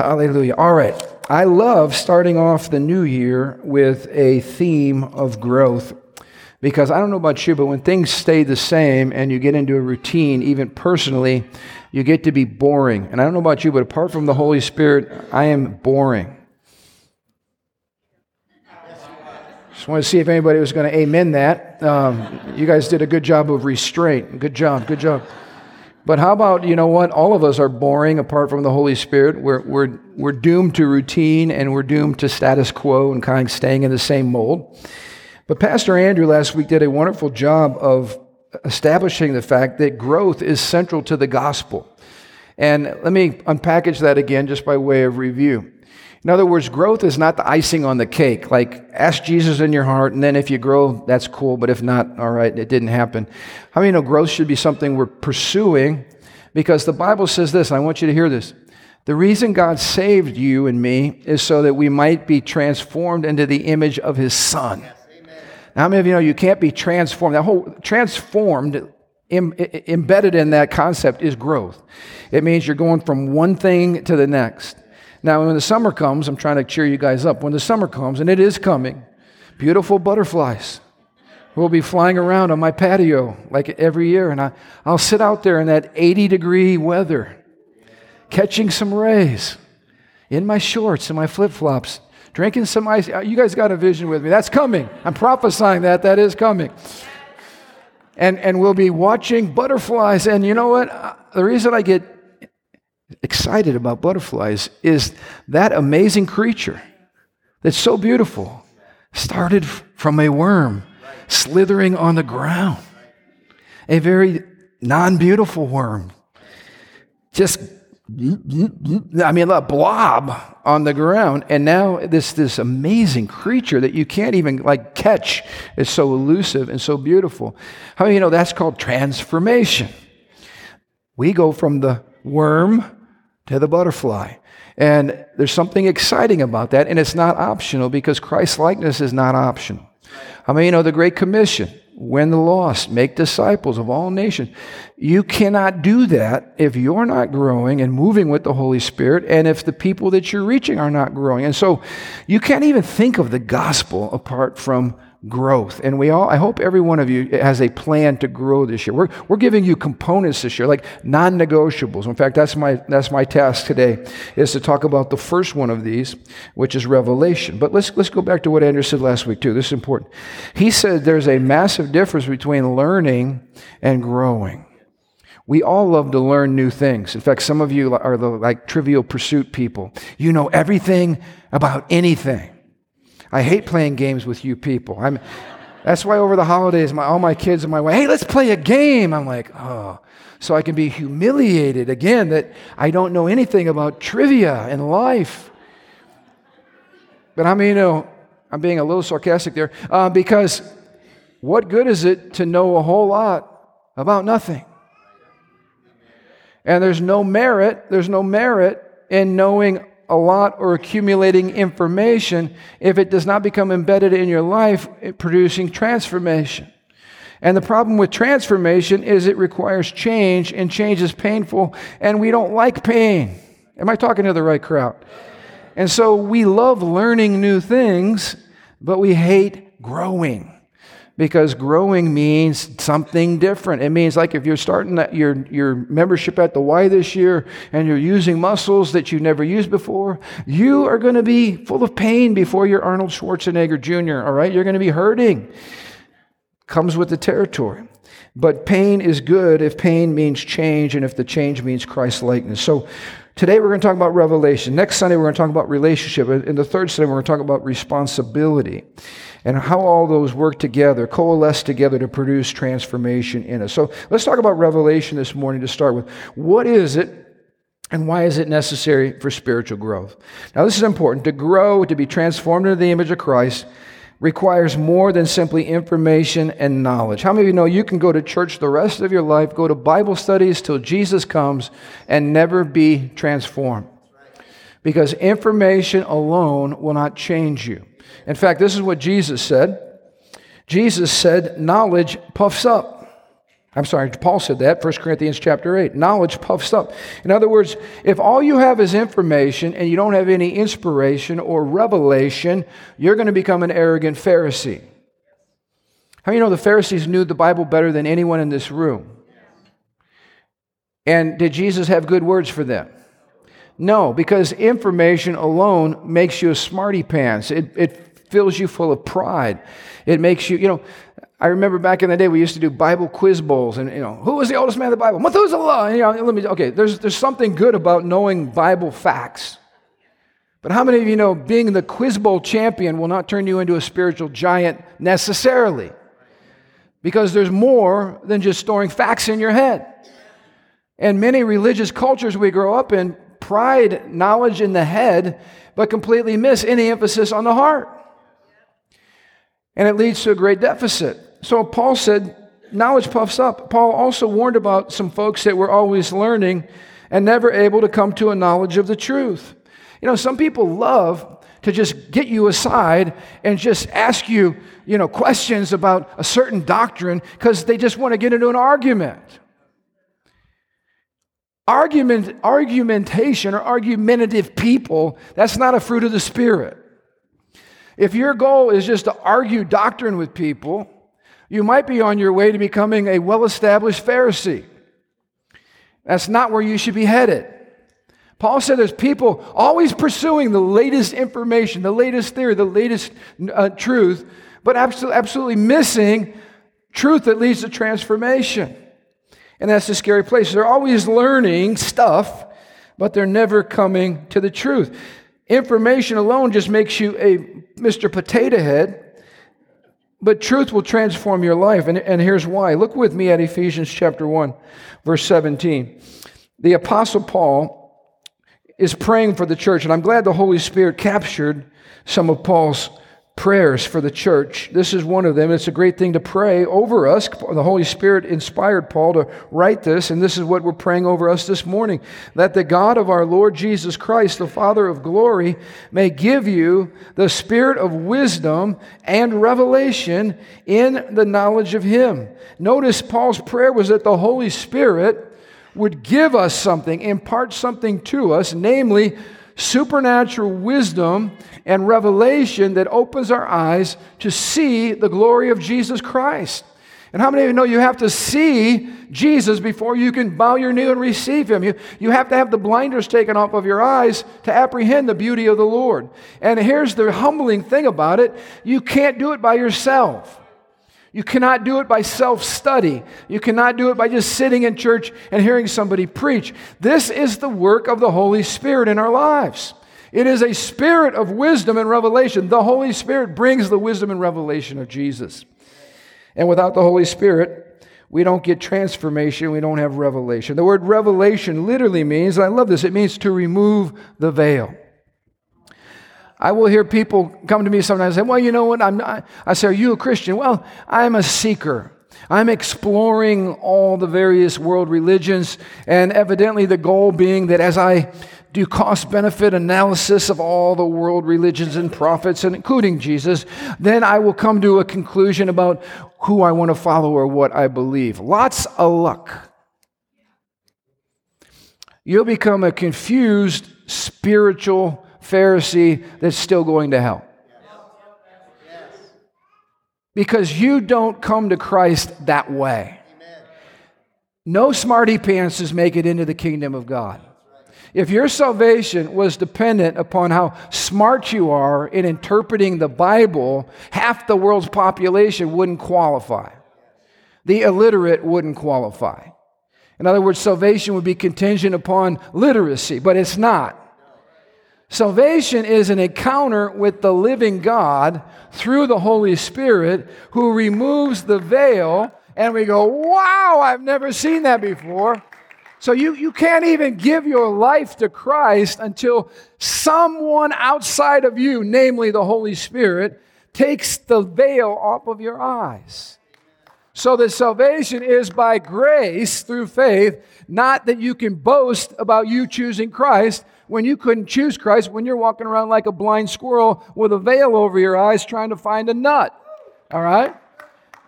Hallelujah. All right. I love starting off the new year with a theme of growth because I don't know about you, but when things stay the same and you get into a routine, even personally, you get to be boring. And I don't know about you, but apart from the Holy Spirit, I am boring. Just want to see if anybody was going to amen that. Um, you guys did a good job of restraint. Good job, good job. But how about, you know what? All of us are boring apart from the Holy Spirit. We're, we're, we're doomed to routine and we're doomed to status quo and kind of staying in the same mold. But Pastor Andrew last week did a wonderful job of establishing the fact that growth is central to the gospel. And let me unpackage that again just by way of review. In other words, growth is not the icing on the cake. Like, ask Jesus in your heart, and then if you grow, that's cool, but if not, all right, it didn't happen. How many know growth should be something we're pursuing? Because the Bible says this, and I want you to hear this. The reason God saved you and me is so that we might be transformed into the image of His Son. now, how many of you know you can't be transformed? That whole transformed, Im, embedded in that concept is growth. It means you're going from one thing to the next. Now, when the summer comes, I'm trying to cheer you guys up. When the summer comes, and it is coming, beautiful butterflies will be flying around on my patio like every year. And I, I'll sit out there in that 80 degree weather, catching some rays in my shorts and my flip flops, drinking some ice. Uh, you guys got a vision with me. That's coming. I'm prophesying that. That is coming. And, and we'll be watching butterflies. And you know what? Uh, the reason I get excited about butterflies is that amazing creature that's so beautiful started from a worm slithering on the ground. A very non beautiful worm. Just, I mean, a blob on the ground. And now this, this amazing creature that you can't even like catch is so elusive and so beautiful. How you know that's called transformation? We go from the worm to the butterfly. And there's something exciting about that, and it's not optional because Christ likeness is not optional. I mean, you know, the Great Commission win the lost, make disciples of all nations. You cannot do that if you're not growing and moving with the Holy Spirit, and if the people that you're reaching are not growing. And so you can't even think of the gospel apart from growth. And we all, I hope every one of you has a plan to grow this year. We're, we're giving you components this year, like non-negotiables. In fact, that's my, that's my task today, is to talk about the first one of these, which is revelation. But let's, let's go back to what Andrew said last week, too. This is important. He said there's a massive difference between learning and growing. We all love to learn new things. In fact, some of you are the like trivial pursuit people. You know everything about anything. I hate playing games with you people. I'm, that's why over the holidays, my, all my kids and my wife, hey, let's play a game. I'm like, oh. So I can be humiliated again that I don't know anything about trivia and life. But I mean, you know, I'm being a little sarcastic there uh, because what good is it to know a whole lot about nothing? And there's no merit, there's no merit in knowing a lot or accumulating information if it does not become embedded in your life, producing transformation. And the problem with transformation is it requires change, and change is painful, and we don't like pain. Am I talking to the right crowd? And so we love learning new things, but we hate growing because growing means something different. It means like if you're starting your, your membership at the Y this year and you're using muscles that you've never used before, you are going to be full of pain before you're Arnold Schwarzenegger Jr., all right? You're going to be hurting. Comes with the territory. But pain is good if pain means change and if the change means Christ likeness. So today we're going to talk about revelation. Next Sunday we're going to talk about relationship. In the third Sunday we're going to talk about responsibility and how all those work together, coalesce together to produce transformation in us. So let's talk about revelation this morning to start with. What is it and why is it necessary for spiritual growth? Now, this is important. To grow, to be transformed into the image of Christ, requires more than simply information and knowledge. How many of you know you can go to church the rest of your life, go to Bible studies till Jesus comes, and never be transformed? Because information alone will not change you. In fact, this is what Jesus said. Jesus said, Knowledge puffs up. I'm sorry, Paul said that, 1 Corinthians chapter 8. Knowledge puffs up. In other words, if all you have is information and you don't have any inspiration or revelation, you're going to become an arrogant Pharisee. How do you know the Pharisees knew the Bible better than anyone in this room? And did Jesus have good words for them? No, because information alone makes you a smarty pants. It, it fills you full of pride. It makes you, you know, I remember back in the day we used to do Bible quiz bowls, and you know, who was the oldest man in the Bible? Methuselah. And, you know, let me. Okay, there's there's something good about knowing Bible facts, but how many of you know being the quiz bowl champion will not turn you into a spiritual giant necessarily? Because there's more than just storing facts in your head. And many religious cultures we grow up in pride knowledge in the head, but completely miss any emphasis on the heart. And it leads to a great deficit. So Paul said, knowledge puffs up. Paul also warned about some folks that were always learning and never able to come to a knowledge of the truth. You know, some people love to just get you aside and just ask you, you know, questions about a certain doctrine because they just want to get into an argument. Argument, argumentation or argumentative people, that's not a fruit of the Spirit. If your goal is just to argue doctrine with people, you might be on your way to becoming a well established Pharisee. That's not where you should be headed. Paul said there's people always pursuing the latest information, the latest theory, the latest uh, truth, but absolutely, missing truth that leads to transformation. And that's a scary place. They're always learning stuff, but they're never coming to the truth. Information alone just makes you a Mr. Potato Head but truth will transform your life. And, and here's why. Look with me at Ephesians chapter 1, verse 17. The Apostle Paul is praying for the church, and I'm glad the Holy Spirit captured some of Paul's prayers for the church. This is one of them. It's a great thing to pray over us. The Holy Spirit inspired Paul to write this, and this is what we're praying over us this morning that the God of our Lord Jesus Christ, the Father of glory, may give you the spirit of wisdom and revelation in the knowledge of Him. Notice Paul's prayer was that the Holy Spirit would give us something, impart something to us, namely, supernatural wisdom and revelation that opens our eyes to see the glory of Jesus Christ. And how many of you know you have to see Jesus before you can bow your knee and receive Him? You, you have to have the blinders taken off of your eyes to apprehend the beauty of the Lord. And here's the humbling thing about it you can't do it by yourself. You cannot do it by self study. You cannot do it by just sitting in church and hearing somebody preach. This is the work of the Holy Spirit in our lives. It is a spirit of wisdom and revelation. The Holy Spirit brings the wisdom and revelation of Jesus. And without the Holy Spirit, we don't get transformation, we don't have revelation. The word revelation literally means, I love this, it means to remove the veil. I will hear people come to me sometimes and say, Well, you know what? I'm not. I say, Are you a Christian? Well, I'm a seeker. I'm exploring all the various world religions, and evidently the goal being that as I do cost benefit analysis of all the world religions and prophets, and including Jesus, then I will come to a conclusion about who I want to follow or what I believe. Lots of luck. You'll become a confused spiritual Pharisee that's still going to hell. Because you don't come to Christ that way. No smarty pantses make it into the kingdom of God. If your salvation was dependent upon how smart you are in interpreting the Bible, half the world's population wouldn't qualify. The illiterate wouldn't qualify. In other words, salvation would be contingent upon literacy, but it's not. Salvation is an encounter with the living God through the Holy Spirit who removes the veil, and we go, Wow, I've never seen that before. So you, you can't even give your life to Christ until someone outside of you, namely the Holy Spirit, takes the veil off of your eyes. So the salvation is by grace through faith, not that you can boast about you choosing Christ when you couldn't choose Christ when you're walking around like a blind squirrel with a veil over your eyes trying to find a nut. All right?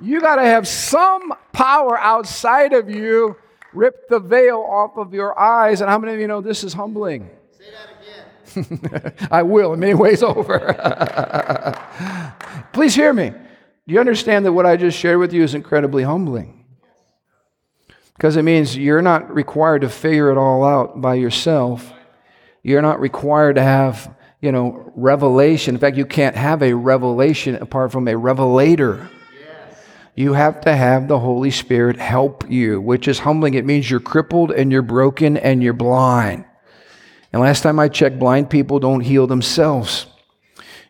You got to have some power outside of you. Rip the veil off of your eyes. And how many of you know this is humbling? Say that again. I will in many ways over. Please hear me. Do you understand that what I just shared with you is incredibly humbling? Because it means you're not required to figure it all out by yourself. You're not required to have, you know, revelation. In fact, you can't have a revelation apart from a revelator. You have to have the Holy Spirit help you, which is humbling. It means you're crippled and you're broken and you're blind. And last time I checked, blind people don't heal themselves.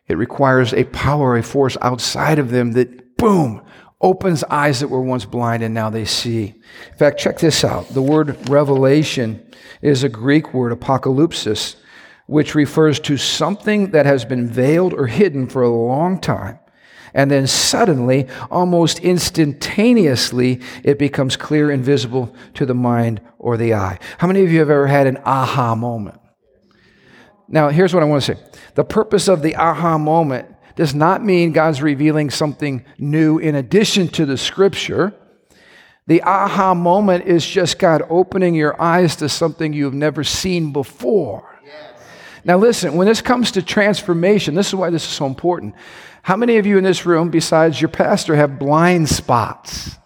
It requires a power, a force outside of them that, boom, opens eyes that were once blind and now they see. In fact, check this out. The word revelation is a Greek word, apocalypsis, which refers to something that has been veiled or hidden for a long time. And then suddenly, almost instantaneously, it becomes clear and visible to the mind or the eye. How many of you have ever had an aha moment? Now, here's what I want to say the purpose of the aha moment does not mean God's revealing something new in addition to the scripture. The aha moment is just God opening your eyes to something you've never seen before. Now, listen, when this comes to transformation, this is why this is so important. How many of you in this room, besides your pastor, have blind spots?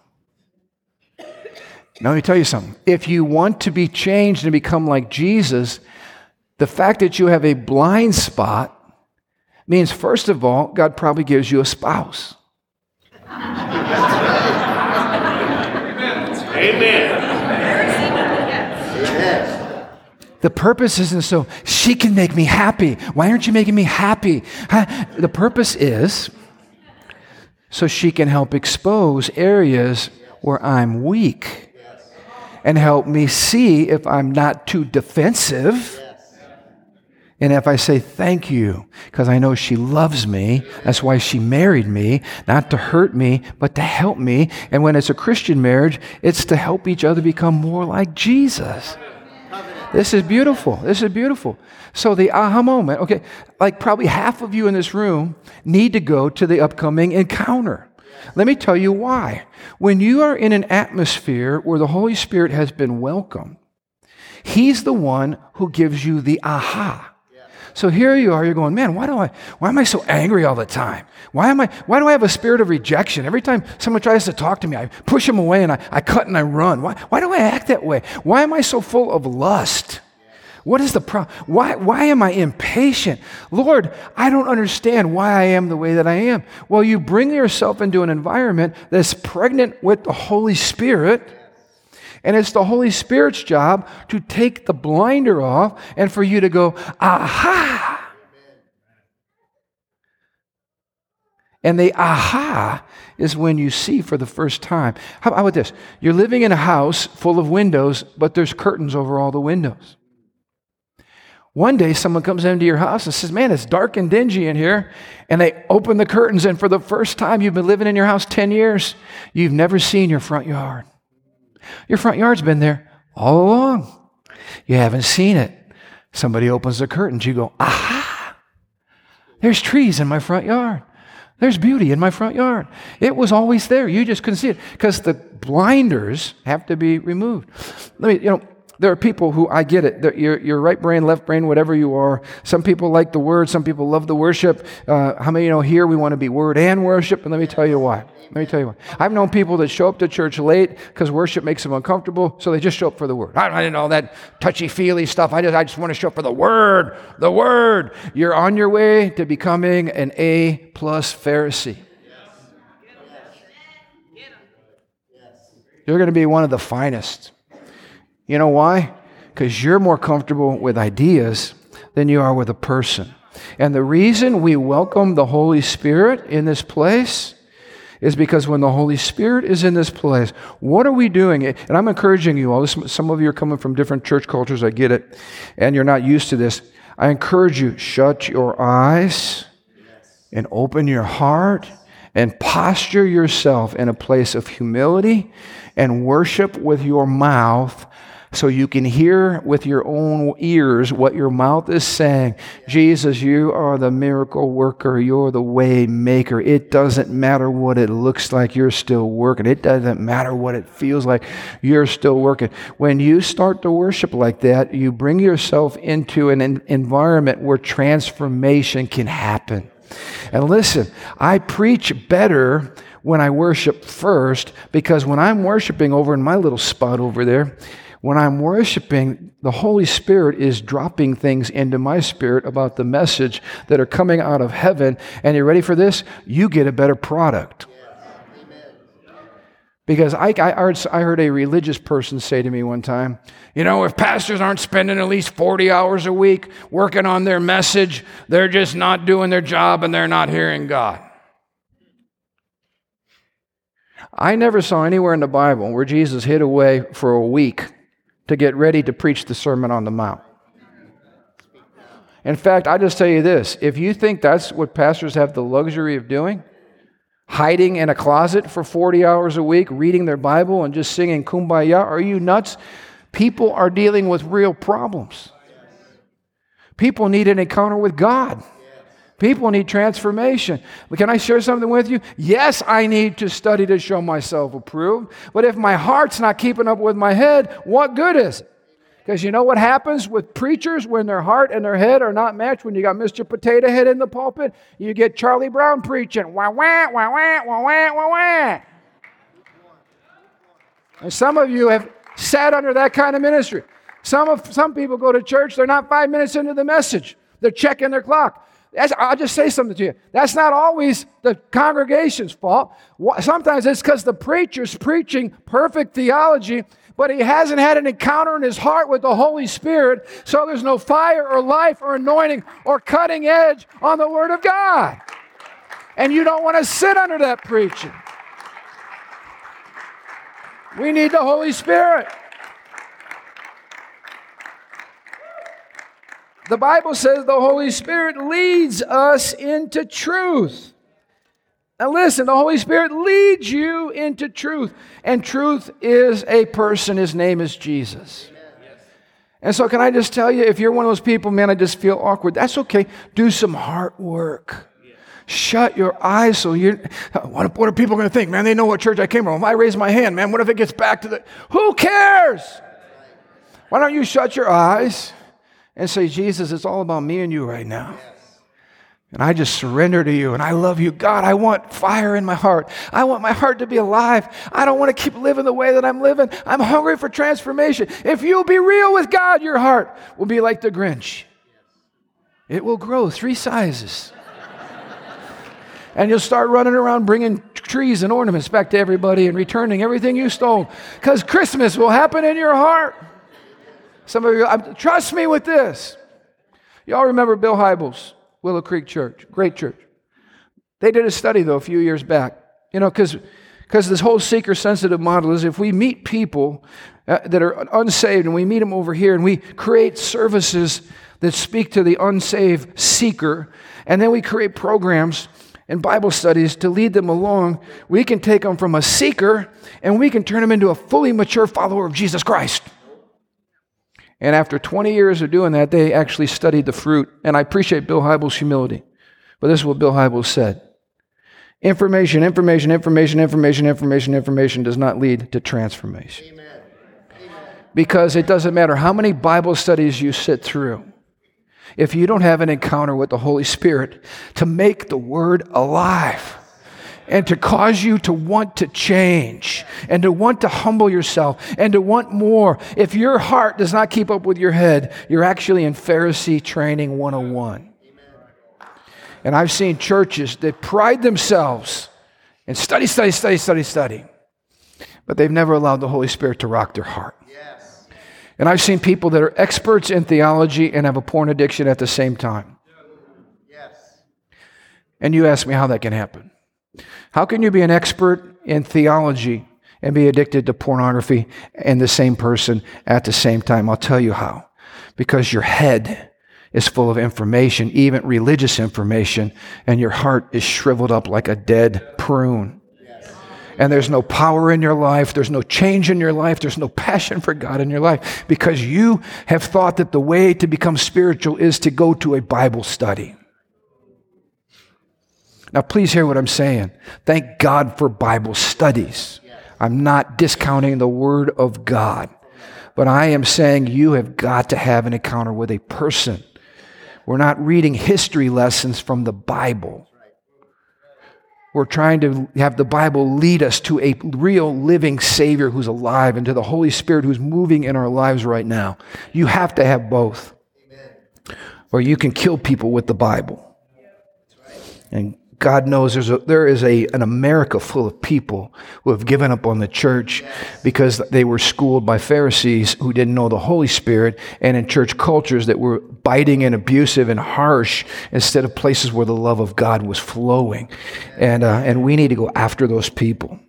Now, let me tell you something. If you want to be changed and become like Jesus, the fact that you have a blind spot means, first of all, God probably gives you a spouse. Amen. The purpose isn't so she can make me happy. Why aren't you making me happy? The purpose is so she can help expose areas where I'm weak and help me see if I'm not too defensive. And if I say thank you, because I know she loves me, that's why she married me, not to hurt me, but to help me. And when it's a Christian marriage, it's to help each other become more like Jesus. This is beautiful. This is beautiful. So, the aha moment, okay, like probably half of you in this room need to go to the upcoming encounter. Let me tell you why. When you are in an atmosphere where the Holy Spirit has been welcomed, He's the one who gives you the aha. So here you are, you're going, man, why do I why am I so angry all the time? Why am I why do I have a spirit of rejection? Every time someone tries to talk to me, I push them away and I, I cut and I run. Why, why do I act that way? Why am I so full of lust? What is the problem? Why, why am I impatient? Lord, I don't understand why I am the way that I am. Well, you bring yourself into an environment that's pregnant with the Holy Spirit and it's the Holy Spirit's job to take the blinder off and for you to go, aha. And the aha is when you see for the first time. How about this? You're living in a house full of windows, but there's curtains over all the windows. One day, someone comes into your house and says, Man, it's dark and dingy in here. And they open the curtains, and for the first time, you've been living in your house 10 years, you've never seen your front yard. Your front yard's been there all along. You haven't seen it. Somebody opens the curtains, you go, aha, there's trees in my front yard. There's beauty in my front yard. It was always there. You just couldn't see it because the blinders have to be removed. Let me, you know, there are people who, I get it, you're right brain, left brain, whatever you are. Some people like the word, some people love the worship. Uh, how many you know here we want to be word and worship? And let me tell you why. Let me tell you why. I've known people that show up to church late because worship makes them uncomfortable, so they just show up for the word. I, didn't know that touchy feely stuff. I just, I just want to show up for the word, the word. You're on your way to becoming an A plus Pharisee. Yes. You're going to be one of the finest. You know why? Because you're more comfortable with ideas than you are with a person. And the reason we welcome the Holy Spirit in this place is because when the Holy Spirit is in this place, what are we doing? And I'm encouraging you all. This, Some of you are coming from different church cultures, I get it, and you're not used to this. I encourage you, shut your eyes and open your heart and posture yourself in a place of humility and worship with your mouth so you can hear with your own ears what your mouth is saying. Jesus, you are the miracle worker. You're the way maker. It doesn't matter what it looks like, you're still working. It doesn't matter what it feels like, you're still working. When you start to worship like that, you bring yourself into an environment where transformation can happen. And listen, I preach better when I worship first because when I'm worshiping over in my little spot over there, when I'm worshiping, the Holy Spirit is dropping things into my spirit about the message that are coming out of heaven. And you ready for this? You get a better product. Because I, I, I heard a religious person say to me one time, you know, if pastors aren't spending at least 40 hours a week working on their message, they're just not doing their job and they're not hearing God. I never saw anywhere in the Bible where Jesus hid away for a week to get ready to preach the Sermon on the Mount. In fact, I just tell you this if you think that's what pastors have the luxury of doing, hiding in a closet for 40 hours a week, reading their Bible and just singing kumbaya, are you nuts? People are dealing with real problems. People need an encounter with God. People need transformation. But can I share something with you? Yes, I need to study to show myself approved. But if my heart's not keeping up with my head, what good is it? Because you know what happens with preachers when their heart and their head are not matched? When you got Mr. Potato Head in the pulpit, you get Charlie Brown preaching. Wah, wah, wah, wah, wah, wah, wah, wah. And some of you have sat under that kind of ministry. Some, of, some people go to church, they're not five minutes into the message, they're checking their clock. That's, I'll just say something to you. That's not always the congregation's fault. Sometimes it's because the preacher's preaching perfect theology, but he hasn't had an encounter in his heart with the Holy Spirit, so there's no fire or life or anointing or cutting edge on the Word of God. And you don't want to sit under that preaching. We need the Holy Spirit. The Bible says the Holy Spirit leads us into truth. Now, listen, the Holy Spirit leads you into truth. And truth is a person. His name is Jesus. And so, can I just tell you, if you're one of those people, man, I just feel awkward, that's okay. Do some heart work. Shut your eyes so you what, what are people going to think? Man, they know what church I came from. If I raise my hand, man, what if it gets back to the. Who cares? Why don't you shut your eyes? And say, Jesus, it's all about me and you right now. And I just surrender to you and I love you. God, I want fire in my heart. I want my heart to be alive. I don't want to keep living the way that I'm living. I'm hungry for transformation. If you'll be real with God, your heart will be like the Grinch. It will grow three sizes. and you'll start running around bringing trees and ornaments back to everybody and returning everything you stole. Because Christmas will happen in your heart. Some of you, trust me with this. Y'all remember Bill Hybels, Willow Creek Church, great church. They did a study, though, a few years back. You know, because because this whole seeker sensitive model is if we meet people uh, that are unsaved and we meet them over here and we create services that speak to the unsaved seeker, and then we create programs and Bible studies to lead them along, we can take them from a seeker and we can turn them into a fully mature follower of Jesus Christ. And after 20 years of doing that, they actually studied the fruit. And I appreciate Bill Hybels' humility. But this is what Bill Hybels said Information, information, information, information, information, information does not lead to transformation. Amen. Because it doesn't matter how many Bible studies you sit through, if you don't have an encounter with the Holy Spirit to make the Word alive, and to cause you to want to change and to want to humble yourself and to want more. If your heart does not keep up with your head, you're actually in Pharisee training 101. And I've seen churches that pride themselves in study, study, study, study, study, but they've never allowed the Holy Spirit to rock their heart. Yes. And I've seen people that are experts in theology and have a porn addiction at the same time. Yes. And you ask me how that can happen. How can you be an expert in theology and be addicted to pornography and the same person at the same time? I'll tell you how. Because your head is full of information, even religious information, and your heart is shriveled up like a dead prune. and there's no power in your life, there's no change in your life, there's no passion for God in your life because you have thought that the way to become spiritual is to go to a Bible study. Now, please hear what I'm saying. Thank God for Bible studies. I'm not discounting the Word of God, but I am saying you have got to have an encounter with a person. We're not reading history lessons from the Bible. We're trying to have the Bible lead us to a real living Savior who's alive and to the Holy Spirit who's moving in our lives right now. You have to have both. Or you can kill people with the Bible. And God knows there's a, there is a, an America full of people who have given up on the church because they were schooled by Pharisees who didn't know the Holy Spirit and in church cultures that were biting and abusive and harsh instead of places where the love of God was flowing. And, uh, and we need to go after those people.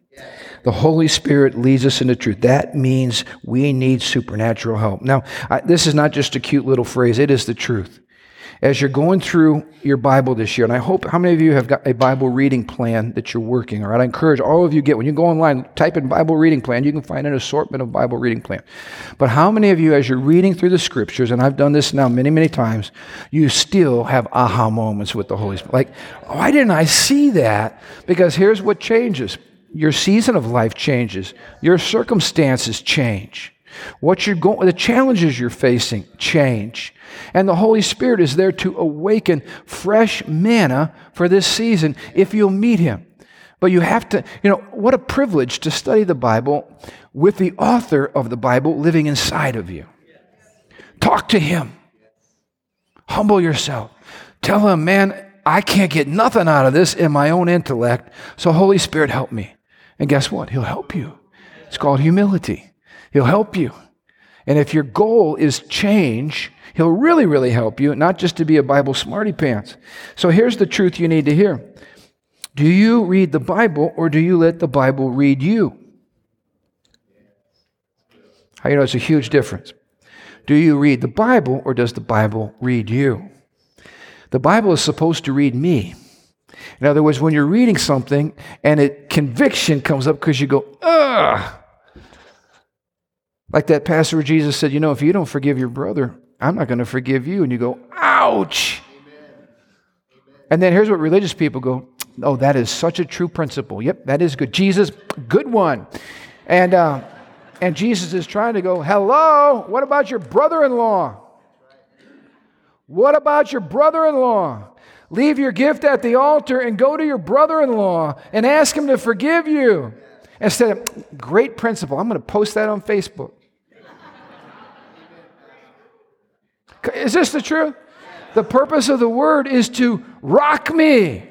The Holy Spirit leads us into truth. That means we need supernatural help. Now, I, this is not just a cute little phrase, it is the truth as you're going through your Bible this year, and I hope how many of you have got a Bible reading plan that you're working, all right? I encourage all of you get when you go online, type in Bible reading plan, you can find an assortment of Bible reading plan. But how many of you, as you're reading through the scriptures, and I've done this now many, many times, you still have aha moments with the Holy Spirit? Like, why didn't I see that? Because here's what changes. Your season of life changes. Your circumstances change. What you're going, the challenges you're facing change. And the Holy Spirit is there to awaken fresh manna for this season if you'll meet Him. But you have to, you know, what a privilege to study the Bible with the author of the Bible living inside of you. Talk to Him. Humble yourself. Tell Him, man, I can't get nothing out of this in my own intellect, so Holy Spirit, help me. And guess what? He'll help you. It's called humility. He'll help you. And if your goal is change, he'll really, really help you, not just to be a Bible smarty pants. So here's the truth you need to hear Do you read the Bible or do you let the Bible read you? How you know it's a huge difference? Do you read the Bible or does the Bible read you? The Bible is supposed to read me. In other words, when you're reading something and it conviction comes up because you go, ugh, like that pastor where Jesus said, You know, if you don't forgive your brother, I'm not going to forgive you. And you go, Ouch. Amen. And then here's what religious people go, Oh, that is such a true principle. Yep, that is good. Jesus, good one. And, uh, and Jesus is trying to go, Hello, what about your brother in law? What about your brother in law? Leave your gift at the altar and go to your brother in law and ask him to forgive you. Instead of, great principle, I'm going to post that on Facebook. Is this the truth? The purpose of the word is to rock me.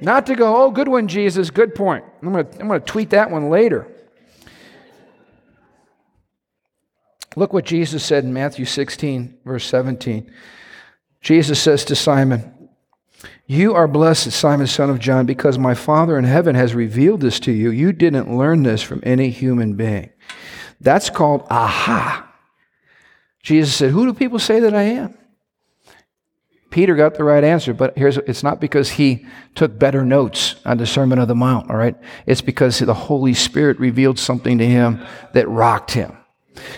Not to go, oh, good one, Jesus, good point. I'm going to I'm going to tweet that one later. Look what Jesus said in Matthew 16, verse 17. Jesus says to Simon, You are blessed, Simon, son of John, because my Father in heaven has revealed this to you. You didn't learn this from any human being. That's called aha. Jesus said, Who do people say that I am? Peter got the right answer, but here's it's not because he took better notes on the Sermon of the Mount, all right? It's because the Holy Spirit revealed something to him that rocked him.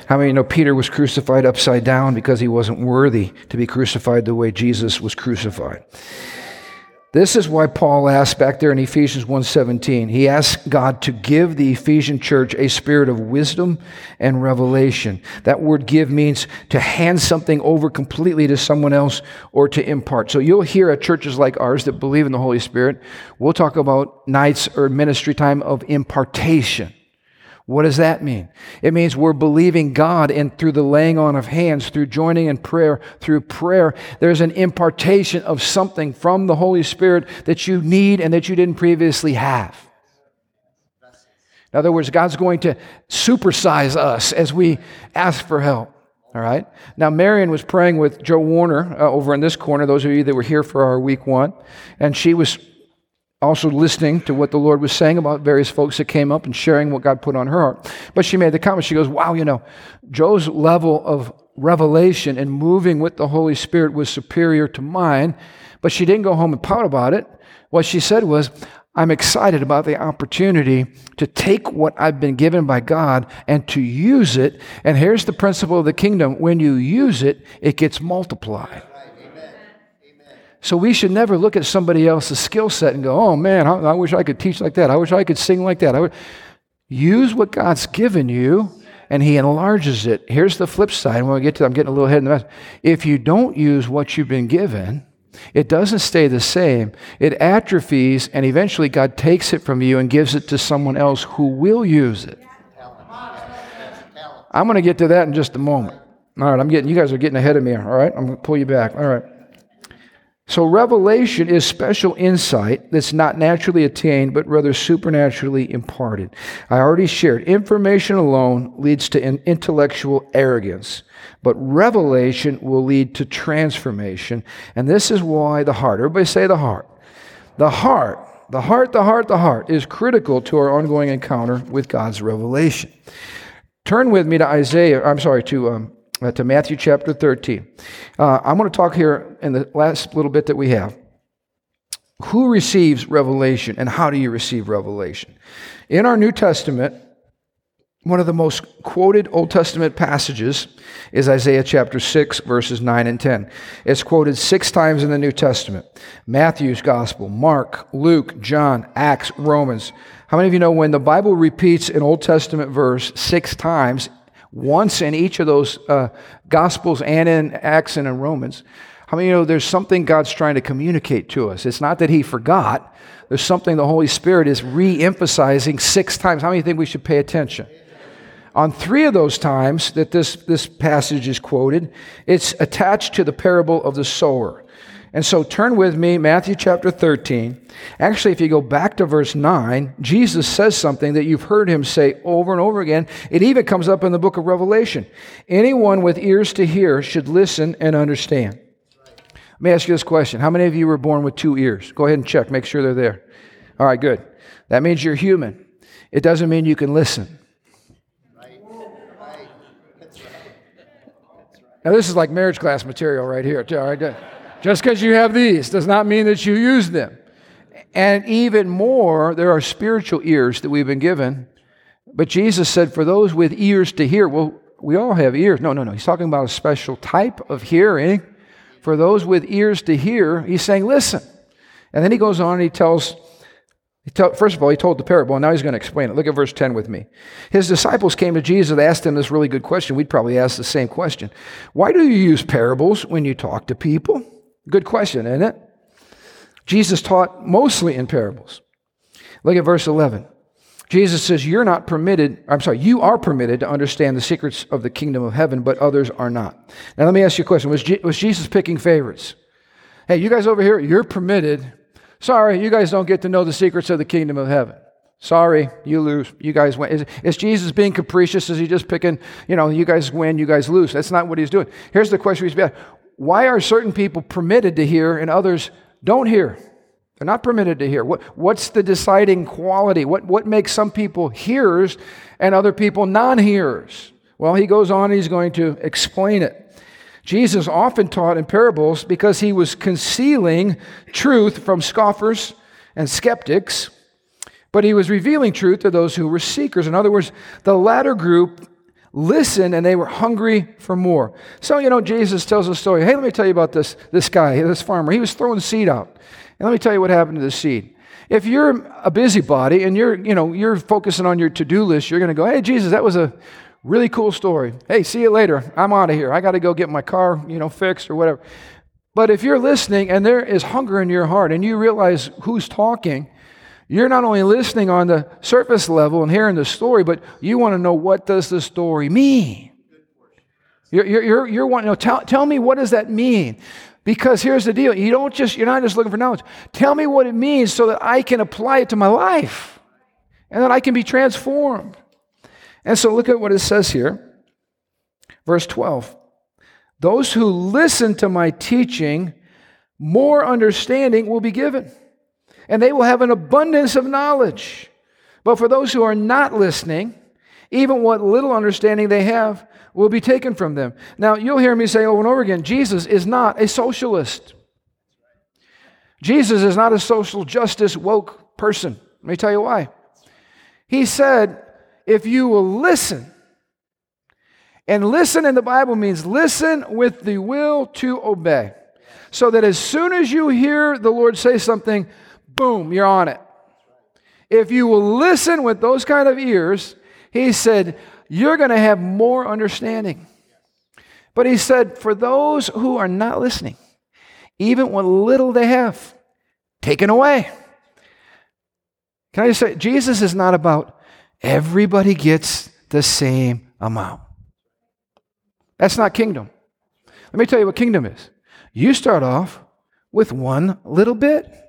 How many know Peter was crucified upside down because he wasn't worthy to be crucified the way Jesus was crucified? This is why Paul asked back there in Ephesians 1:17. He asked God to give the Ephesian church a spirit of wisdom and revelation. That word give means to hand something over completely to someone else or to impart. So you'll hear at churches like ours that believe in the Holy Spirit, we'll talk about nights or ministry time of impartation. What does that mean? It means we're believing God and through the laying on of hands, through joining in prayer, through prayer, there's an impartation of something from the Holy Spirit that you need and that you didn't previously have. In other words, God's going to supersize us as we ask for help. All right. Now, Marion was praying with Joe Warner uh, over in this corner, those of you that were here for our week one, and she was also listening to what the Lord was saying about various folks that came up and sharing what God put on her heart. But she made the comment, she goes, Wow, you know, Joe's level of revelation and moving with the Holy Spirit was superior to mine. But she didn't go home and pout about it. What she said was, I'm excited about the opportunity to take what I've been given by God and to use it. And here's the principle of the kingdom when you use it, it gets multiplied. So we should never look at somebody else's skill set and go, oh man, I, I, wish I could teach like that. I wish I could sing like that. I would use what God's given you and he enlarges it. Here's the flip side. When we get to I'm getting a little ahead in the mess. If you don't use what you've been given, it doesn't stay the same. It atrophies, and eventually God takes it from you and gives it to someone else who will use it. I'm going to get to that in just a moment. All right, I'm getting, you guys are getting ahead of me. All right, I'm going to pull you back. All right. So, revelation is special insight that's not naturally attained, but rather supernaturally imparted. I already shared information alone leads to intellectual arrogance, but revelation will lead to transformation. And this is why the heart, everybody say the heart. The heart, the heart, the heart, the heart is critical to our ongoing encounter with God's revelation. Turn with me to Isaiah, I'm sorry, to um, uh, to Matthew chapter 13. Uh, I'm going to talk here in the last little bit that we have. Who receives revelation and how do you receive revelation? In our New Testament, one of the most quoted Old Testament passages is Isaiah chapter 6, verses 9 and 10. It's quoted six times in the New Testament Matthew's Gospel, Mark, Luke, John, Acts, Romans. How many of you know when the Bible repeats an Old Testament verse six times, once in each of those uh, Gospels and in Acts and in Romans. How many you know there's something God's trying to communicate to us? It's not that He forgot. There's something the Holy Spirit is re emphasizing six times. How many think we should pay attention? On three of those times that this, this passage is quoted, it's attached to the parable of the sower. And so turn with me, Matthew chapter 13. Actually, if you go back to verse 9, Jesus says something that you've heard him say over and over again. It even comes up in the book of Revelation. Anyone with ears to hear should listen and understand. Let me ask you this question How many of you were born with two ears? Go ahead and check, make sure they're there. All right, good. That means you're human. It doesn't mean you can listen. Now, this is like marriage class material right here. All right. Just because you have these does not mean that you use them. And even more, there are spiritual ears that we've been given. But Jesus said, for those with ears to hear, well, we all have ears. No, no, no. He's talking about a special type of hearing. For those with ears to hear, he's saying, listen. And then he goes on and he tells, he tell, first of all, he told the parable, and now he's going to explain it. Look at verse 10 with me. His disciples came to Jesus and asked him this really good question. We'd probably ask the same question Why do you use parables when you talk to people? Good question, isn't it? Jesus taught mostly in parables. Look at verse 11. Jesus says, You're not permitted, I'm sorry, you are permitted to understand the secrets of the kingdom of heaven, but others are not. Now, let me ask you a question Was, Je- was Jesus picking favorites? Hey, you guys over here, you're permitted. Sorry, you guys don't get to know the secrets of the kingdom of heaven. Sorry, you lose. You guys win. Is, is, Jesus being capricious? Is he just picking, you know, you guys win, you guys lose? That's not what he's doing. Here's the question he's being why are certain people permitted to hear and others don't hear? They're not permitted to hear. What, what's the deciding quality? What, what makes some people hearers and other people non hearers? Well, he goes on, he's going to explain it. Jesus often taught in parables because he was concealing truth from scoffers and skeptics, but he was revealing truth to those who were seekers. In other words, the latter group listened and they were hungry for more. So, you know, Jesus tells a story. Hey, let me tell you about this, this guy, this farmer. He was throwing seed out. And let me tell you what happened to the seed. If you're a busybody and you're, you know, you're focusing on your to-do list, you're going to go, hey, Jesus, that was a really cool story. Hey, see you later. I'm out of here. I got to go get my car, you know, fixed or whatever. But if you're listening and there is hunger in your heart and you realize who's talking, you're not only listening on the surface level and hearing the story, but you want to know what does the story mean. You're, you're, you're, wanting to know, tell, tell me what does that mean? Because here's the deal. You don't just, you're not just looking for knowledge. Tell me what it means so that I can apply it to my life and that I can be transformed. And so look at what it says here. Verse 12. Those who listen to my teaching, more understanding will be given and they will have an abundance of knowledge. But for those who are not listening, even what little understanding they have will be taken from them. Now, you'll hear me say over and over again Jesus is not a socialist. Jesus is not a social justice woke person. Let me tell you why. He said, if you will listen, and listen in the Bible means listen with the will to obey. So that as soon as you hear the Lord say something, boom, you're on it. If you will listen with those kind of ears, he said, you're going to have more understanding. But he said, for those who are not listening, even what little they have, taken away. Can I just say, Jesus is not about everybody gets the same amount. That's not kingdom. Let me tell you what kingdom is. You start off with one little bit,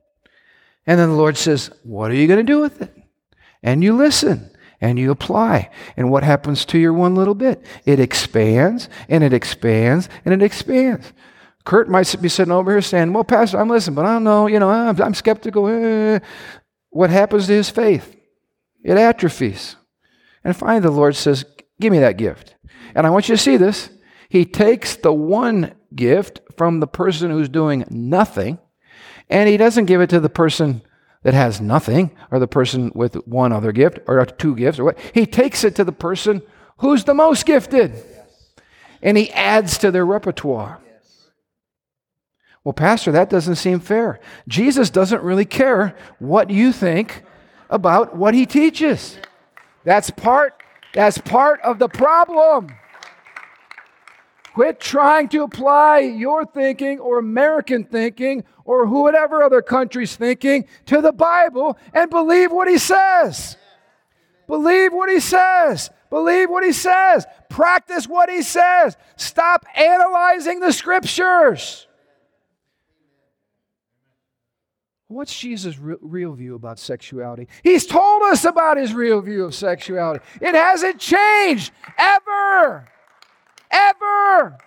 and then the Lord says, What are you going to do with it? And you listen and you apply. And what happens to your one little bit? It expands and it expands and it expands. Kurt might be sitting over here saying, Well, Pastor, I'm listening, but I don't know, you know, I'm, I'm skeptical. Eh. What happens to his faith? It atrophies. And finally, the Lord says, Give me that gift. And I want you to see this. He takes the one gift from the person who's doing nothing, and he doesn't give it to the person that has nothing, or the person with one other gift, or two gifts, or what. He takes it to the person who's the most gifted, and he adds to their repertoire. Well, Pastor, that doesn't seem fair. Jesus doesn't really care what you think about what he teaches. That's part, that's part of the problem. Quit trying to apply your thinking or American thinking or whatever other country's thinking to the Bible and believe what he says. Believe what he says. Believe what he says. Practice what he says. Stop analyzing the scriptures. What's Jesus' real view about sexuality? He's told us about his real view of sexuality. It hasn't changed ever. Ever.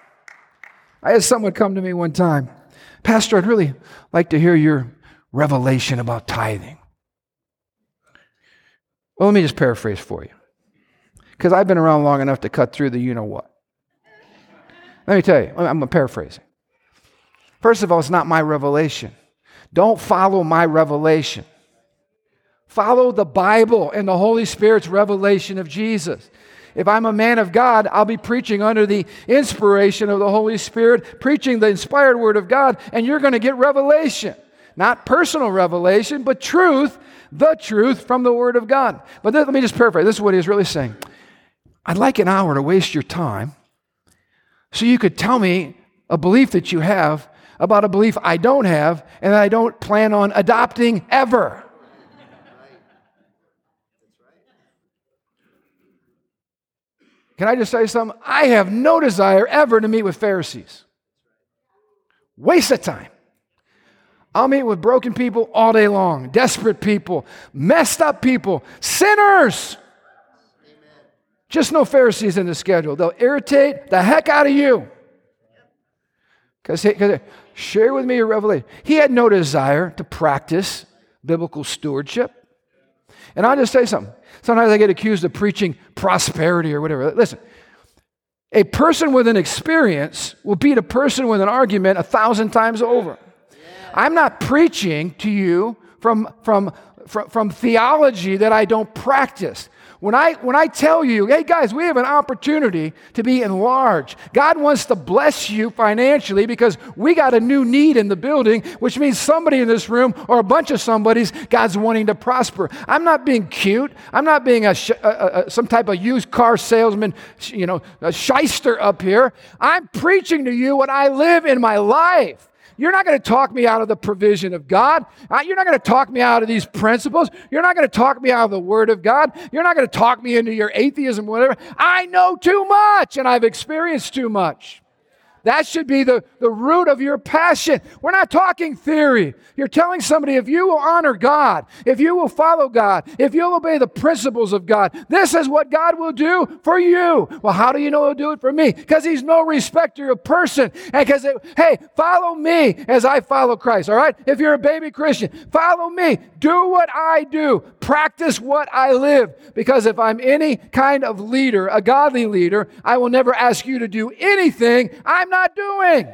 I had someone come to me one time, Pastor, I'd really like to hear your revelation about tithing. Well, let me just paraphrase for you, because I've been around long enough to cut through the you know what. Let me tell you, I'm paraphrasing. First of all, it's not my revelation. Don't follow my revelation. Follow the Bible and the Holy Spirit's revelation of Jesus. If I'm a man of God, I'll be preaching under the inspiration of the Holy Spirit, preaching the inspired word of God, and you're going to get revelation. Not personal revelation, but truth, the truth from the word of God. But let me just paraphrase. This is what he's really saying. I'd like an hour to waste your time so you could tell me a belief that you have about a belief I don't have and I don't plan on adopting ever. Can I just say something? I have no desire ever to meet with Pharisees. Waste of time. I'll meet with broken people all day long, desperate people, messed up people, sinners. Just no Pharisees in the schedule. They'll irritate the heck out of you. Because share with me your revelation. He had no desire to practice biblical stewardship. And I'll just say something. Sometimes I get accused of preaching prosperity or whatever. Listen, a person with an experience will beat a person with an argument a thousand times over. I'm not preaching to you from, from, from, from theology that I don't practice. When I, when I tell you, hey guys, we have an opportunity to be enlarged. God wants to bless you financially because we got a new need in the building, which means somebody in this room or a bunch of somebody's God's wanting to prosper. I'm not being cute. I'm not being a, a, a some type of used car salesman, you know, a shyster up here. I'm preaching to you what I live in my life. You're not going to talk me out of the provision of God. Uh, you're not going to talk me out of these principles. You're not going to talk me out of the Word of God. You're not going to talk me into your atheism, whatever. I know too much and I've experienced too much. That should be the, the root of your passion. We're not talking theory. You're telling somebody if you will honor God, if you will follow God, if you'll obey the principles of God, this is what God will do for you. Well, how do you know He'll do it for me? Because He's no respecter of person. And because, hey, follow me as I follow Christ, all right? If you're a baby Christian, follow me. Do what I do. Practice what I live. Because if I'm any kind of leader, a godly leader, I will never ask you to do anything I'm not doing.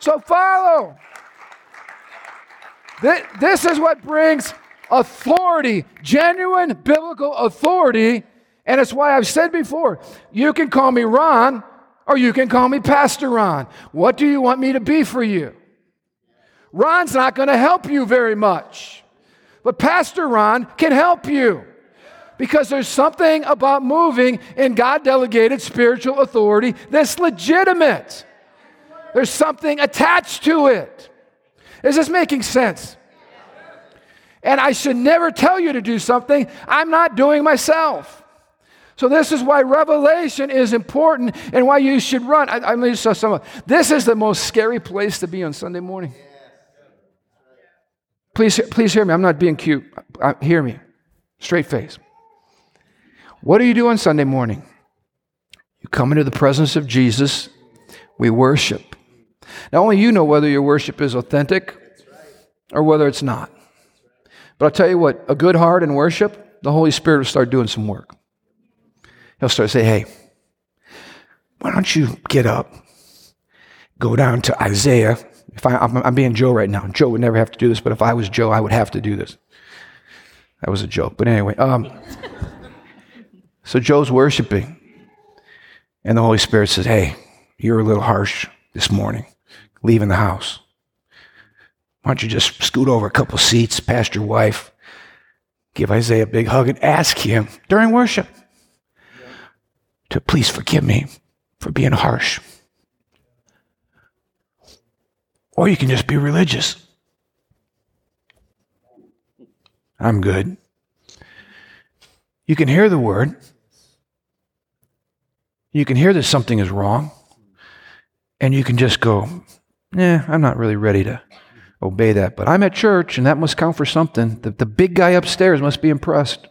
So follow. This is what brings authority, genuine biblical authority. And it's why I've said before you can call me Ron or you can call me Pastor Ron. What do you want me to be for you? Ron's not going to help you very much, but Pastor Ron can help you because there's something about moving in God delegated spiritual authority that's legitimate. There's something attached to it. Is this making sense? And I should never tell you to do something I'm not doing myself. So, this is why revelation is important and why you should run. I, I mean, so some, this is the most scary place to be on Sunday morning. Please, please hear me. I'm not being cute. I, hear me. Straight face. What do you do on Sunday morning? You come into the presence of Jesus. We worship. Now, only you know whether your worship is authentic or whether it's not. But I'll tell you what, a good heart in worship, the Holy Spirit will start doing some work. He'll start to say, hey, why don't you get up, go down to Isaiah. If I, I'm, I'm being Joe right now. Joe would never have to do this, but if I was Joe, I would have to do this. That was a joke. But anyway, um, so Joe's worshiping, and the Holy Spirit says, Hey, you're a little harsh this morning, leaving the house. Why don't you just scoot over a couple seats past your wife, give Isaiah a big hug, and ask him during worship to please forgive me for being harsh. Or you can just be religious. I'm good. You can hear the word. You can hear that something is wrong. And you can just go, "Yeah, I'm not really ready to obey that. But I'm at church, and that must count for something. The, the big guy upstairs must be impressed.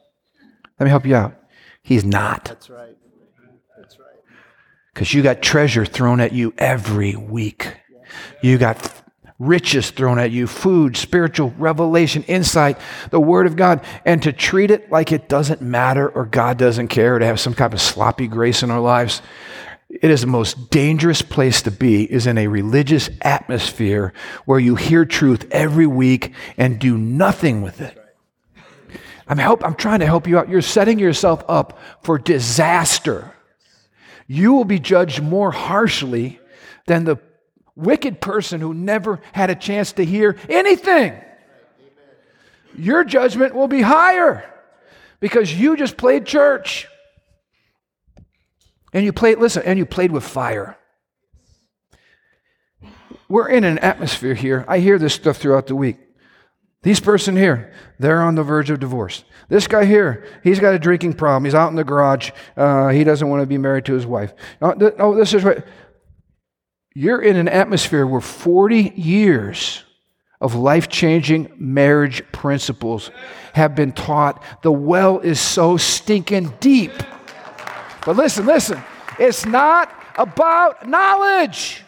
Let me help you out. He's not. That's right. That's right because you got treasure thrown at you every week. You got riches thrown at you, food, spiritual revelation, insight, the Word of God, and to treat it like it doesn't matter or God doesn't care, to have some kind of sloppy grace in our lives. It is the most dangerous place to be is in a religious atmosphere where you hear truth every week and do nothing with it. I'm help I'm trying to help you out. You're setting yourself up for disaster you will be judged more harshly than the wicked person who never had a chance to hear anything. Your judgment will be higher because you just played church. And you played, listen, and you played with fire. We're in an atmosphere here. I hear this stuff throughout the week. These person here, they're on the verge of divorce. This guy here, he's got a drinking problem. He's out in the garage. Uh, he doesn't want to be married to his wife. Oh, oh, this is what. You're in an atmosphere where 40 years of life changing marriage principles have been taught. The well is so stinking deep. But listen, listen, it's not about knowledge.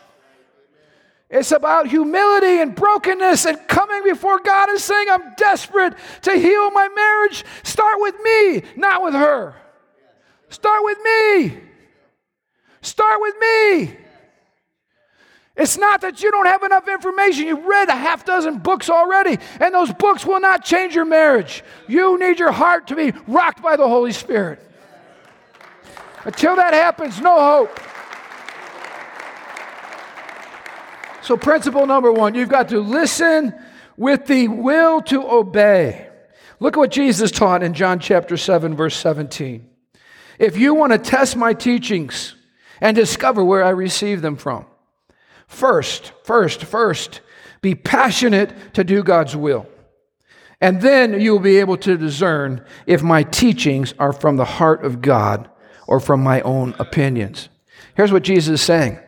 It's about humility and brokenness and coming before God and saying, I'm desperate to heal my marriage. Start with me, not with her. Start with me. Start with me. It's not that you don't have enough information. You've read a half dozen books already, and those books will not change your marriage. You need your heart to be rocked by the Holy Spirit. Until that happens, no hope. So, principle number one, you've got to listen with the will to obey. Look at what Jesus taught in John chapter 7, verse 17. If you want to test my teachings and discover where I receive them from, first, first, first, be passionate to do God's will. And then you will be able to discern if my teachings are from the heart of God or from my own opinions. Here's what Jesus is saying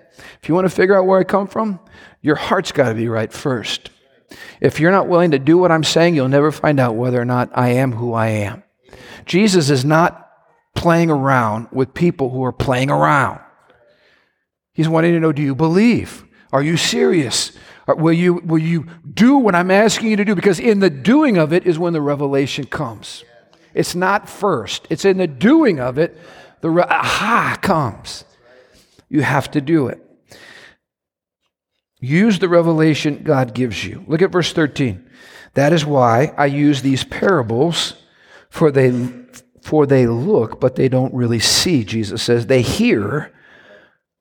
if you want to figure out where I come from, your heart's got to be right first. If you're not willing to do what I'm saying, you'll never find out whether or not I am who I am. Jesus is not playing around with people who are playing around. He's wanting to know do you believe? Are you serious? Will you, will you do what I'm asking you to do? Because in the doing of it is when the revelation comes. It's not first, it's in the doing of it the aha comes. You have to do it. Use the revelation God gives you. Look at verse 13. That is why I use these parables, for they, for they look, but they don't really see. Jesus says they hear,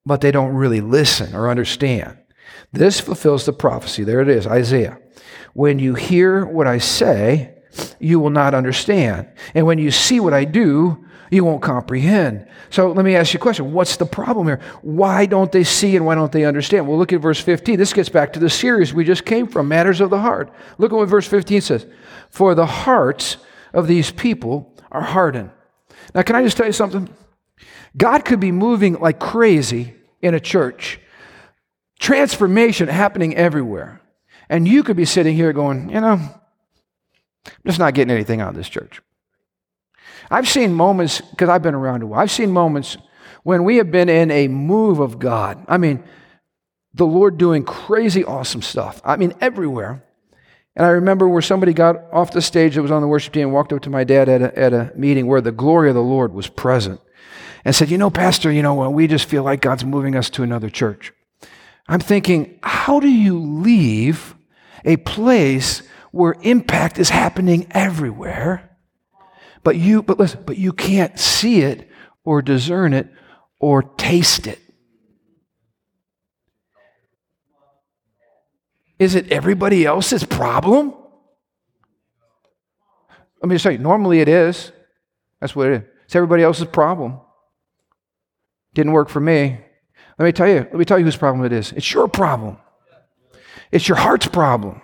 but they don't really listen or understand. This fulfills the prophecy. There it is, Isaiah. When you hear what I say, you will not understand. And when you see what I do, you won't comprehend. So let me ask you a question. What's the problem here? Why don't they see and why don't they understand? Well, look at verse 15. This gets back to the series we just came from, Matters of the Heart. Look at what verse 15 says. For the hearts of these people are hardened. Now, can I just tell you something? God could be moving like crazy in a church, transformation happening everywhere. And you could be sitting here going, you know, I'm just not getting anything out of this church. I've seen moments, because I've been around a while, I've seen moments when we have been in a move of God. I mean, the Lord doing crazy, awesome stuff. I mean, everywhere. And I remember where somebody got off the stage that was on the worship team and walked up to my dad at a, at a meeting where the glory of the Lord was present and said, You know, Pastor, you know, we just feel like God's moving us to another church. I'm thinking, how do you leave a place where impact is happening everywhere? But you, but listen, but you can't see it or discern it or taste it. Is it everybody else's problem? Let me just you, normally it is. That's what it is. It's everybody else's problem. Didn't work for me. Let me tell you, let me tell you whose problem it is. It's your problem. It's your heart's problem.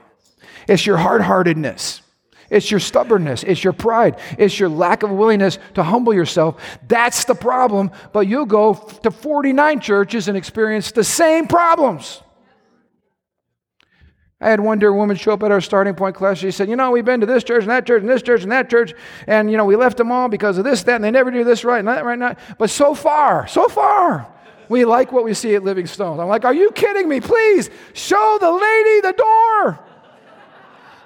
It's your hard heartedness. It's your stubbornness. It's your pride. It's your lack of willingness to humble yourself. That's the problem. But you'll go to 49 churches and experience the same problems. I had one dear woman show up at our starting point class. She said, You know, we've been to this church and that church and this church and that church, and, you know, we left them all because of this, that, and they never do this right and that right now. But so far, so far, we like what we see at Living Stones. I'm like, Are you kidding me? Please show the lady the door.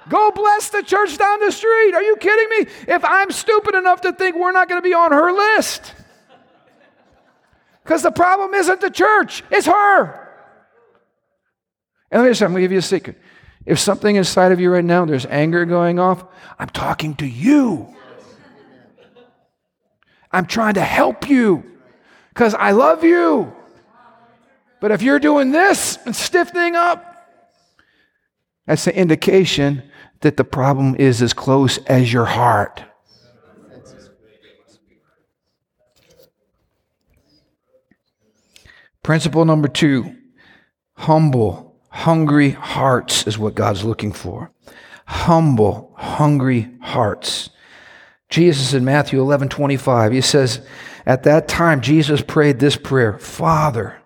Go bless the church down the street. Are you kidding me? If I'm stupid enough to think we're not going to be on her list. Because the problem isn't the church, it's her. And let me say, I'm going to give you a secret. If something inside of you right now, there's anger going off, I'm talking to you. I'm trying to help you because I love you. But if you're doing this and stiffening up, that's the indication that the problem is as close as your heart. Principle number two humble, hungry hearts is what God's looking for. Humble, hungry hearts. Jesus in Matthew 11 25, he says, At that time, Jesus prayed this prayer Father,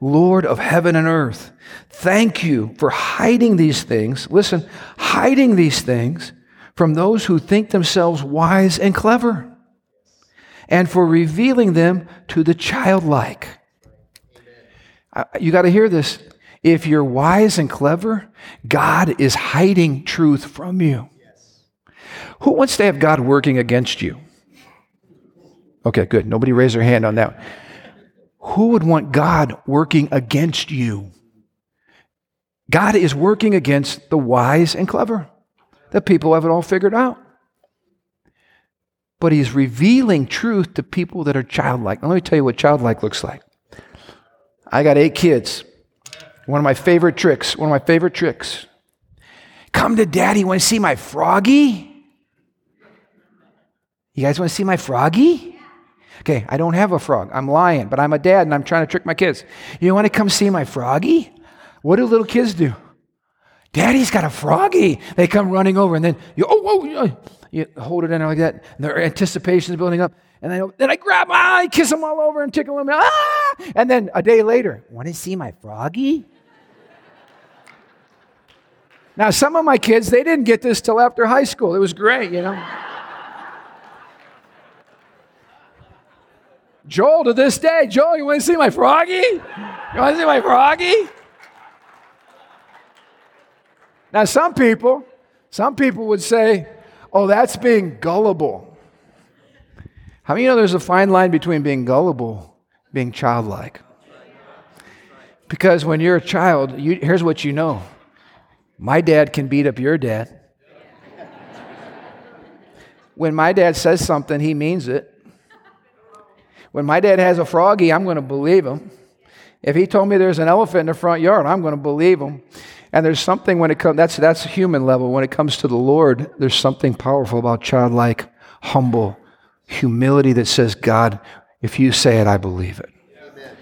Lord of heaven and earth, thank you for hiding these things. Listen, hiding these things from those who think themselves wise and clever, and for revealing them to the childlike. You got to hear this. If you're wise and clever, God is hiding truth from you. Who wants to have God working against you? Okay, good. Nobody raised their hand on that. Who would want God working against you? God is working against the wise and clever, the people who have it all figured out. But He's revealing truth to people that are childlike. Let me tell you what childlike looks like. I got eight kids. One of my favorite tricks, one of my favorite tricks. Come to daddy, want to see my froggy? You guys want to see my froggy? Okay, I don't have a frog. I'm lying, but I'm a dad and I'm trying to trick my kids. You want to come see my froggy? What do little kids do? Daddy's got a froggy. They come running over and then you, oh, oh, you hold it in like that. And their anticipation is building up. And then, then I grab, ah, I kiss them all over and tickle them. Ah! And then a day later, want to see my froggy? now, some of my kids, they didn't get this till after high school. It was great, you know. Joel to this day, Joel, you want to see my froggy? You want to see my froggy? Now, some people, some people would say, oh, that's being gullible. How many you know there's a fine line between being gullible being childlike? Because when you're a child, you, here's what you know my dad can beat up your dad. when my dad says something, he means it. When my dad has a froggy, I'm going to believe him. If he told me there's an elephant in the front yard, I'm going to believe him. And there's something when it comes, that's, that's human level. When it comes to the Lord, there's something powerful about childlike, humble humility that says, God, if you say it, I believe it. Amen.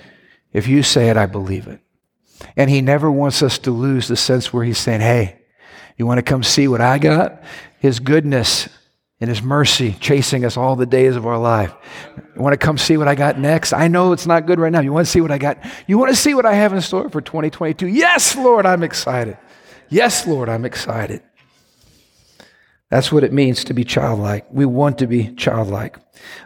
If you say it, I believe it. And he never wants us to lose the sense where he's saying, hey, you want to come see what I got? His goodness and His mercy chasing us all the days of our life. You want to come see what I got next? I know it's not good right now. You want to see what I got? You want to see what I have in store for 2022? Yes, Lord, I'm excited. Yes, Lord, I'm excited. That's what it means to be childlike. We want to be childlike.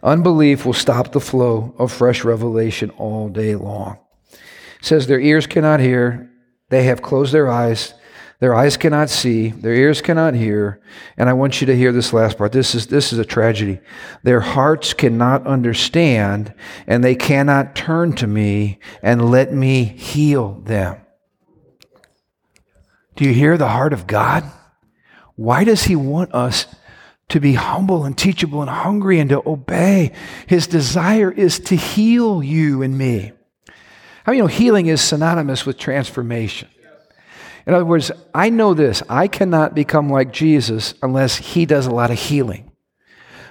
Unbelief will stop the flow of fresh revelation all day long. It says their ears cannot hear, they have closed their eyes their eyes cannot see, their ears cannot hear. And I want you to hear this last part. This is, this is a tragedy. Their hearts cannot understand, and they cannot turn to me and let me heal them. Do you hear the heart of God? Why does He want us to be humble and teachable and hungry and to obey? His desire is to heal you and me. How you know healing is synonymous with transformation? In other words, I know this I cannot become like Jesus unless he does a lot of healing.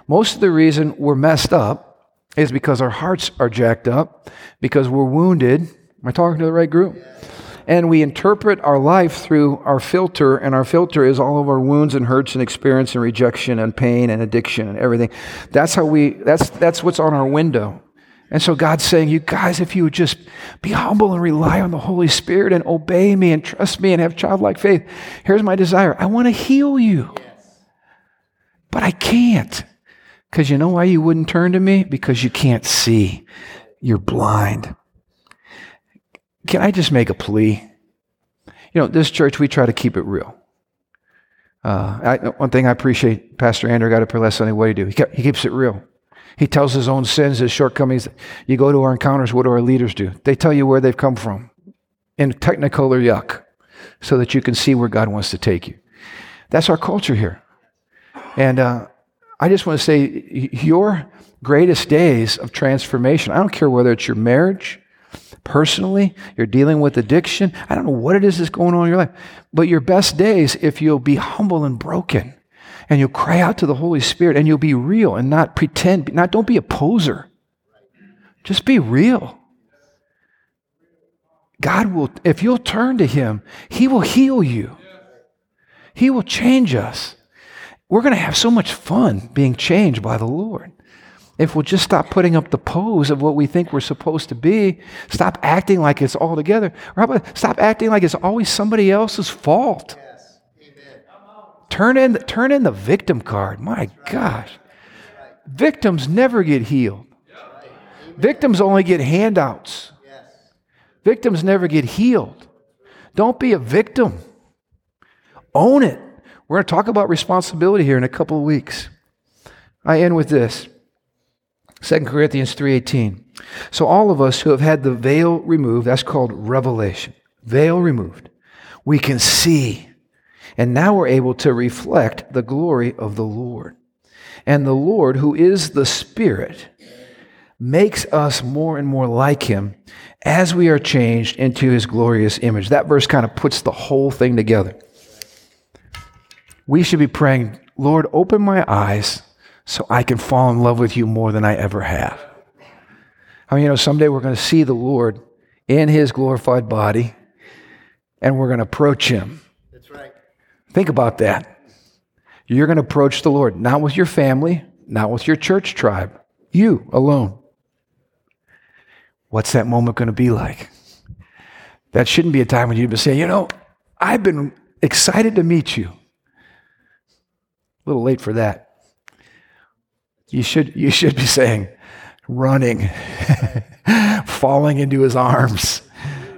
Most of the reason we're messed up is because our hearts are jacked up, because we're wounded. Am I talking to the right group? And we interpret our life through our filter, and our filter is all of our wounds and hurts and experience and rejection and pain and addiction and everything. That's how we, that's, that's what's on our window. And so God's saying, You guys, if you would just be humble and rely on the Holy Spirit and obey me and trust me and have childlike faith, here's my desire. I want to heal you. But I can't. Because you know why you wouldn't turn to me? Because you can't see. You're blind. Can I just make a plea? You know, this church, we try to keep it real. Uh, I, one thing I appreciate Pastor Andrew got up here last Sunday, what do he do? He, kept, he keeps it real. He tells his own sins, his shortcomings. You go to our encounters, what do our leaders do? They tell you where they've come from in technicolor yuck so that you can see where God wants to take you. That's our culture here. And uh, I just want to say your greatest days of transformation, I don't care whether it's your marriage, personally, you're dealing with addiction, I don't know what it is that's going on in your life, but your best days, if you'll be humble and broken and you'll cry out to the Holy Spirit and you'll be real and not pretend, not don't be a poser. Just be real. God will, if you'll turn to Him, He will heal you. He will change us. We're going to have so much fun being changed by the Lord. If we'll just stop putting up the pose of what we think we're supposed to be, stop acting like it's all together, about stop acting like it's always somebody else's fault. Turn in, turn in the victim card. My gosh. Victims never get healed. Victims only get handouts. Victims never get healed. Don't be a victim. Own it. We're going to talk about responsibility here in a couple of weeks. I end with this. 2 Corinthians 3:18. So all of us who have had the veil removed, that's called revelation. Veil removed. We can see and now we're able to reflect the glory of the Lord. And the Lord, who is the Spirit, makes us more and more like Him as we are changed into His glorious image. That verse kind of puts the whole thing together. We should be praying, Lord, open my eyes so I can fall in love with you more than I ever have. I mean, you know, someday we're going to see the Lord in His glorified body and we're going to approach Him Think about that. You're going to approach the Lord, not with your family, not with your church tribe, you alone. What's that moment going to be like? That shouldn't be a time when you'd be saying, you know, I've been excited to meet you. A little late for that. You should, you should be saying, running, falling into his arms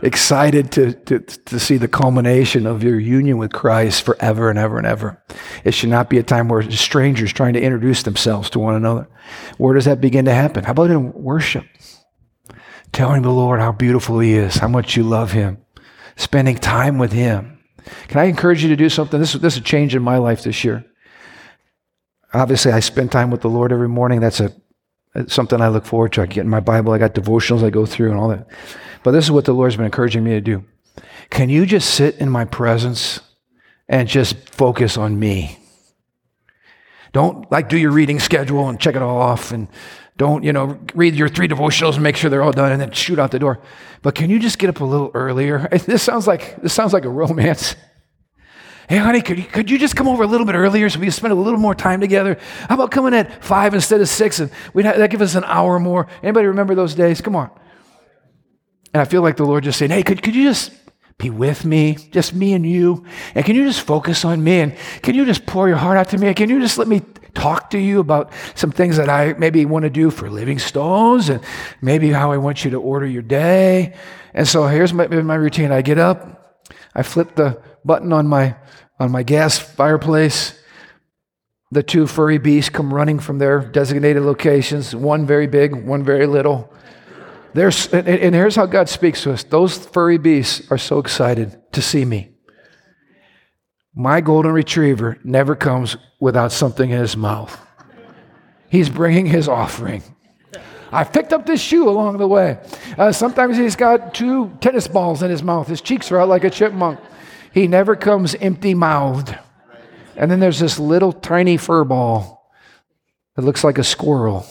excited to, to, to see the culmination of your union with Christ forever and ever and ever. It should not be a time where strangers trying to introduce themselves to one another. Where does that begin to happen? How about in worship? Telling the Lord how beautiful He is, how much you love Him, spending time with Him. Can I encourage you to do something? This, this is a change in my life this year. Obviously, I spend time with the Lord every morning. That's a something I look forward to. I get in my Bible, I got devotionals I go through and all that. But this is what the Lord's been encouraging me to do. Can you just sit in my presence and just focus on me? Don't like do your reading schedule and check it all off and don't, you know, read your three devotionals and make sure they're all done and then shoot out the door. But can you just get up a little earlier? This sounds like this sounds like a romance. Hey, honey, could you, could you just come over a little bit earlier so we can spend a little more time together? How about coming at five instead of six, and we'd have, that give us an hour more? Anybody remember those days? Come on. And I feel like the Lord just saying, "Hey, could could you just be with me, just me and you, and can you just focus on me, and can you just pour your heart out to me, and can you just let me talk to you about some things that I maybe want to do for Living Stones, and maybe how I want you to order your day." And so here's my, my routine: I get up, I flip the button on my on my gas fireplace. The two furry beasts come running from their designated locations, one very big, one very little. There's, and, and here's how God speaks to us those furry beasts are so excited to see me. My golden retriever never comes without something in his mouth. He's bringing his offering. I picked up this shoe along the way. Uh, sometimes he's got two tennis balls in his mouth. His cheeks are out like a chipmunk. He never comes empty mouthed. And then there's this little tiny fur ball that looks like a squirrel.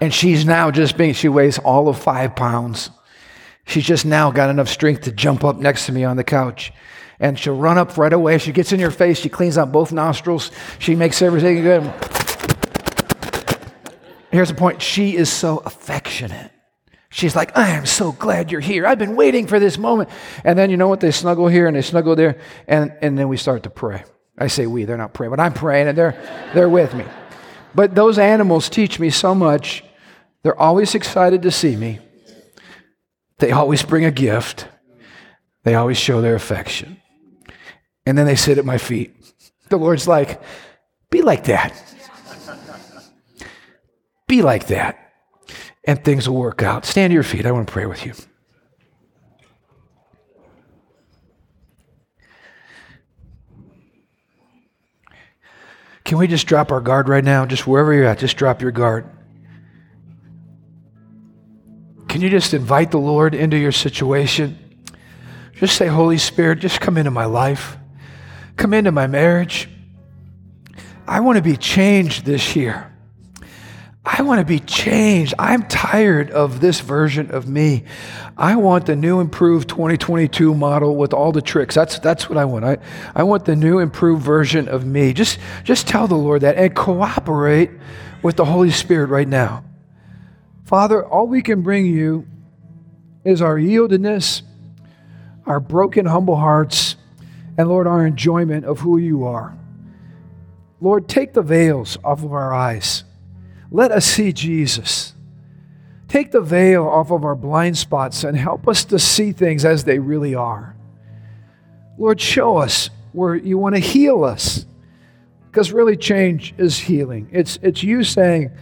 And she's now just being, she weighs all of five pounds. She's just now got enough strength to jump up next to me on the couch. And she'll run up right away. She gets in your face. She cleans out both nostrils. She makes everything good. Here's the point she is so affectionate. She's like, I am so glad you're here. I've been waiting for this moment. And then you know what? They snuggle here and they snuggle there, and, and then we start to pray. I say we, they're not praying, but I'm praying and they're, they're with me. But those animals teach me so much. They're always excited to see me. They always bring a gift. They always show their affection. And then they sit at my feet. The Lord's like, be like that. Be like that and things will work out. Stand to your feet. I want to pray with you. Can we just drop our guard right now? Just wherever you're at, just drop your guard. Can you just invite the Lord into your situation? Just say, Holy Spirit, just come into my life, come into my marriage. I want to be changed this year. I want to be changed. I'm tired of this version of me. I want the new improved 2022 model with all the tricks. That's, that's what I want. I, I want the new improved version of me. Just, just tell the Lord that and cooperate with the Holy Spirit right now. Father, all we can bring you is our yieldedness, our broken, humble hearts, and Lord, our enjoyment of who you are. Lord, take the veils off of our eyes. Let us see Jesus. Take the veil off of our blind spots and help us to see things as they really are. Lord, show us where you want to heal us. Because really, change is healing. It's, it's you saying,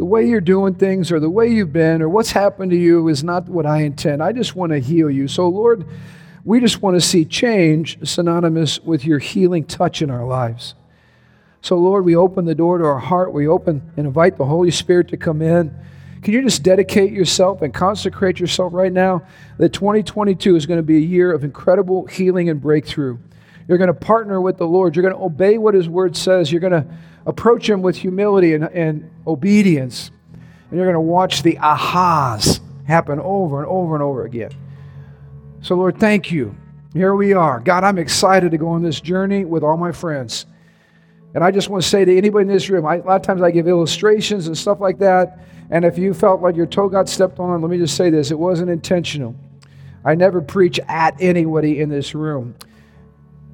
the way you're doing things or the way you've been or what's happened to you is not what I intend. I just want to heal you. So, Lord, we just want to see change synonymous with your healing touch in our lives. So, Lord, we open the door to our heart. We open and invite the Holy Spirit to come in. Can you just dedicate yourself and consecrate yourself right now? That 2022 is going to be a year of incredible healing and breakthrough. You're going to partner with the Lord. You're going to obey what His Word says. You're going to approach Him with humility and, and obedience. And you're going to watch the ahas happen over and over and over again. So, Lord, thank you. Here we are. God, I'm excited to go on this journey with all my friends. And I just want to say to anybody in this room, I, a lot of times I give illustrations and stuff like that. And if you felt like your toe got stepped on, let me just say this it wasn't intentional. I never preach at anybody in this room.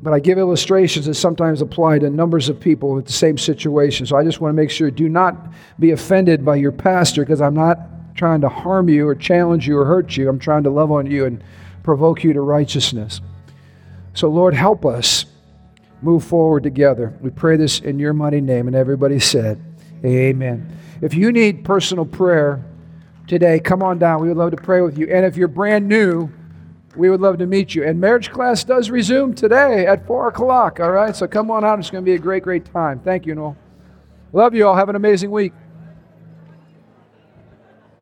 But I give illustrations that sometimes apply to numbers of people with the same situation. So I just want to make sure do not be offended by your pastor because I'm not trying to harm you or challenge you or hurt you. I'm trying to love on you and provoke you to righteousness. So, Lord, help us move forward together. We pray this in your mighty name. And everybody said, Amen. If you need personal prayer today, come on down. We would love to pray with you. And if you're brand new, we would love to meet you. And marriage class does resume today at 4 o'clock, all right? So come on out. It's going to be a great, great time. Thank you, Noel. Love you all. Have an amazing week.